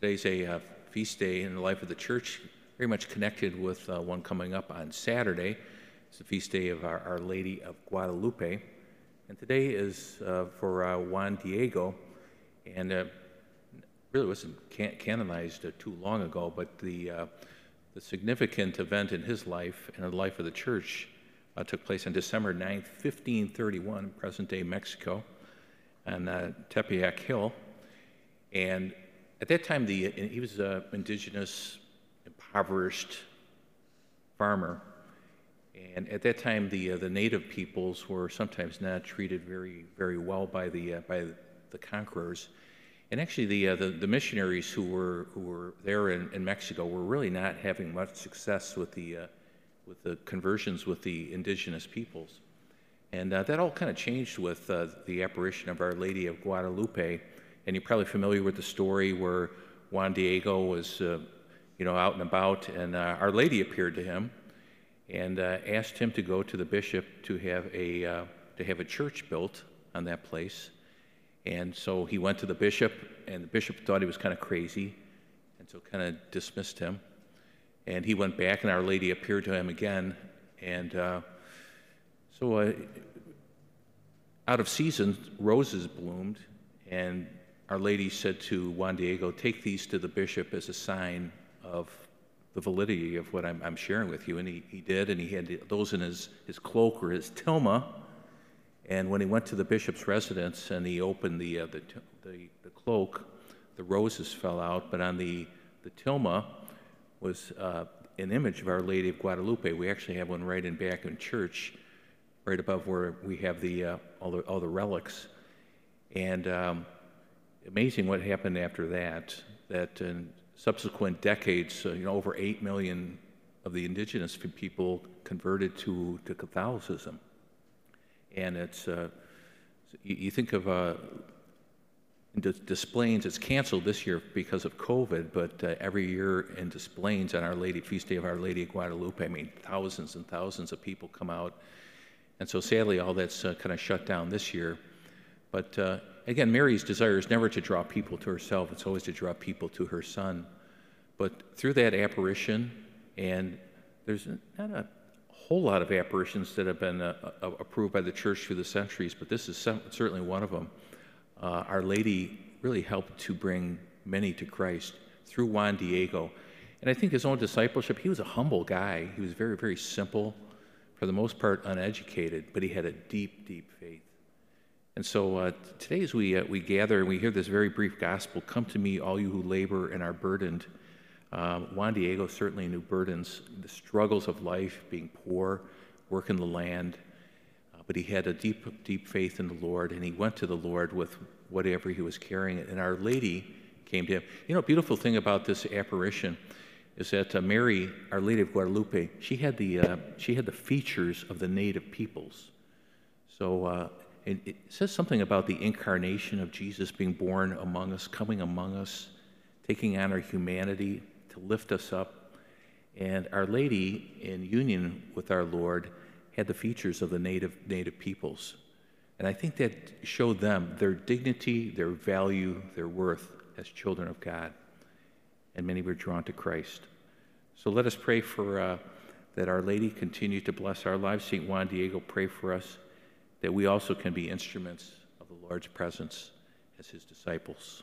Today's a uh, feast day in the life of the church, very much connected with uh, one coming up on Saturday. It's the feast day of Our, Our Lady of Guadalupe. And today is uh, for uh, Juan Diego, and uh, really wasn't can- canonized uh, too long ago, but the, the significant event in his life and in the life of the church took place on December 9th, 1531, present day Mexico, on Tepeyac Hill. And at that time, the, he was an indigenous, impoverished farmer. And at that time, the, uh, the native peoples were sometimes not treated very, very well by the, uh, by the conquerors. And actually, the, uh, the, the, missionaries who were, who were there in, in Mexico were really not having much success with the, uh, with the conversions with the indigenous peoples. And uh, that all kind of changed with uh, the apparition of Our Lady of Guadalupe and you're probably familiar with the story where Juan Diego was, uh, you know, out and about, and uh, Our Lady appeared to him and uh, asked him to go to the bishop to have a uh, to have a church built on that place. And so he went to the bishop, and the bishop thought he was kind of crazy, and so kind of dismissed him. And he went back, and Our Lady appeared to him again, and uh, so uh, out of season, roses bloomed, and our Lady said to Juan Diego, Take these to the bishop as a sign of the validity of what I'm, I'm sharing with you. And he, he did, and he had those in his, his cloak or his tilma. And when he went to the bishop's residence and he opened the, uh, the, the, the, cloak, the roses fell out, but on the, the tilma was uh, an image of Our Lady of Guadalupe. We actually have one right in back in church, right above where we have the, uh, all, the, all the relics. And um, amazing what happened after that, that in subsequent decades, uh, you know, over 8 million of the indigenous people converted to, to Catholicism. And it's, uh, you, you, think of uh, Des Plaines, it's canceled this year because of COVID, but uh, every year in Des Plaines on Our Lady, Feast Day of Our Lady of Guadalupe, I mean, thousands and thousands of people come out. And so sadly, all that's uh, kind of shut down this year. But uh, again, Mary's desire is never to draw people to herself, it's always to draw people to her son. But through that apparition, and there's not a whole lot of apparitions that have been uh, uh, approved by the church through the centuries, but this is some, certainly one of them. Uh, Our Lady really helped to bring many to Christ through Juan Diego. And I think his own discipleship, he was a humble guy. He was very, very simple, for the most part uneducated, but he had a deep, deep faith. And so uh, today, as we, uh, we gather and we hear this very brief gospel, come to me, all you who labor and are burdened. Um, Juan Diego certainly knew burdens, the struggles of life, being poor, working the land. Uh, but he had a deep, deep faith in the Lord, and he went to the Lord with whatever he was carrying. And Our Lady came to him. You know, beautiful thing about this apparition is that uh, Mary, Our Lady of Guadalupe, she had the uh, she had the features of the native peoples. So uh, it, it says something about the incarnation of Jesus being born among us, coming among us, taking on our humanity to lift us up. And Our Lady, in union with our Lord, had the features of the native, native peoples. And I think that showed them their dignity, their value, their worth as children of God. And many were drawn to Christ. So let us pray for uh, that Our Lady continue to bless our lives. St. Juan Diego, pray for us that we also can be instruments of the Lord's presence as his disciples.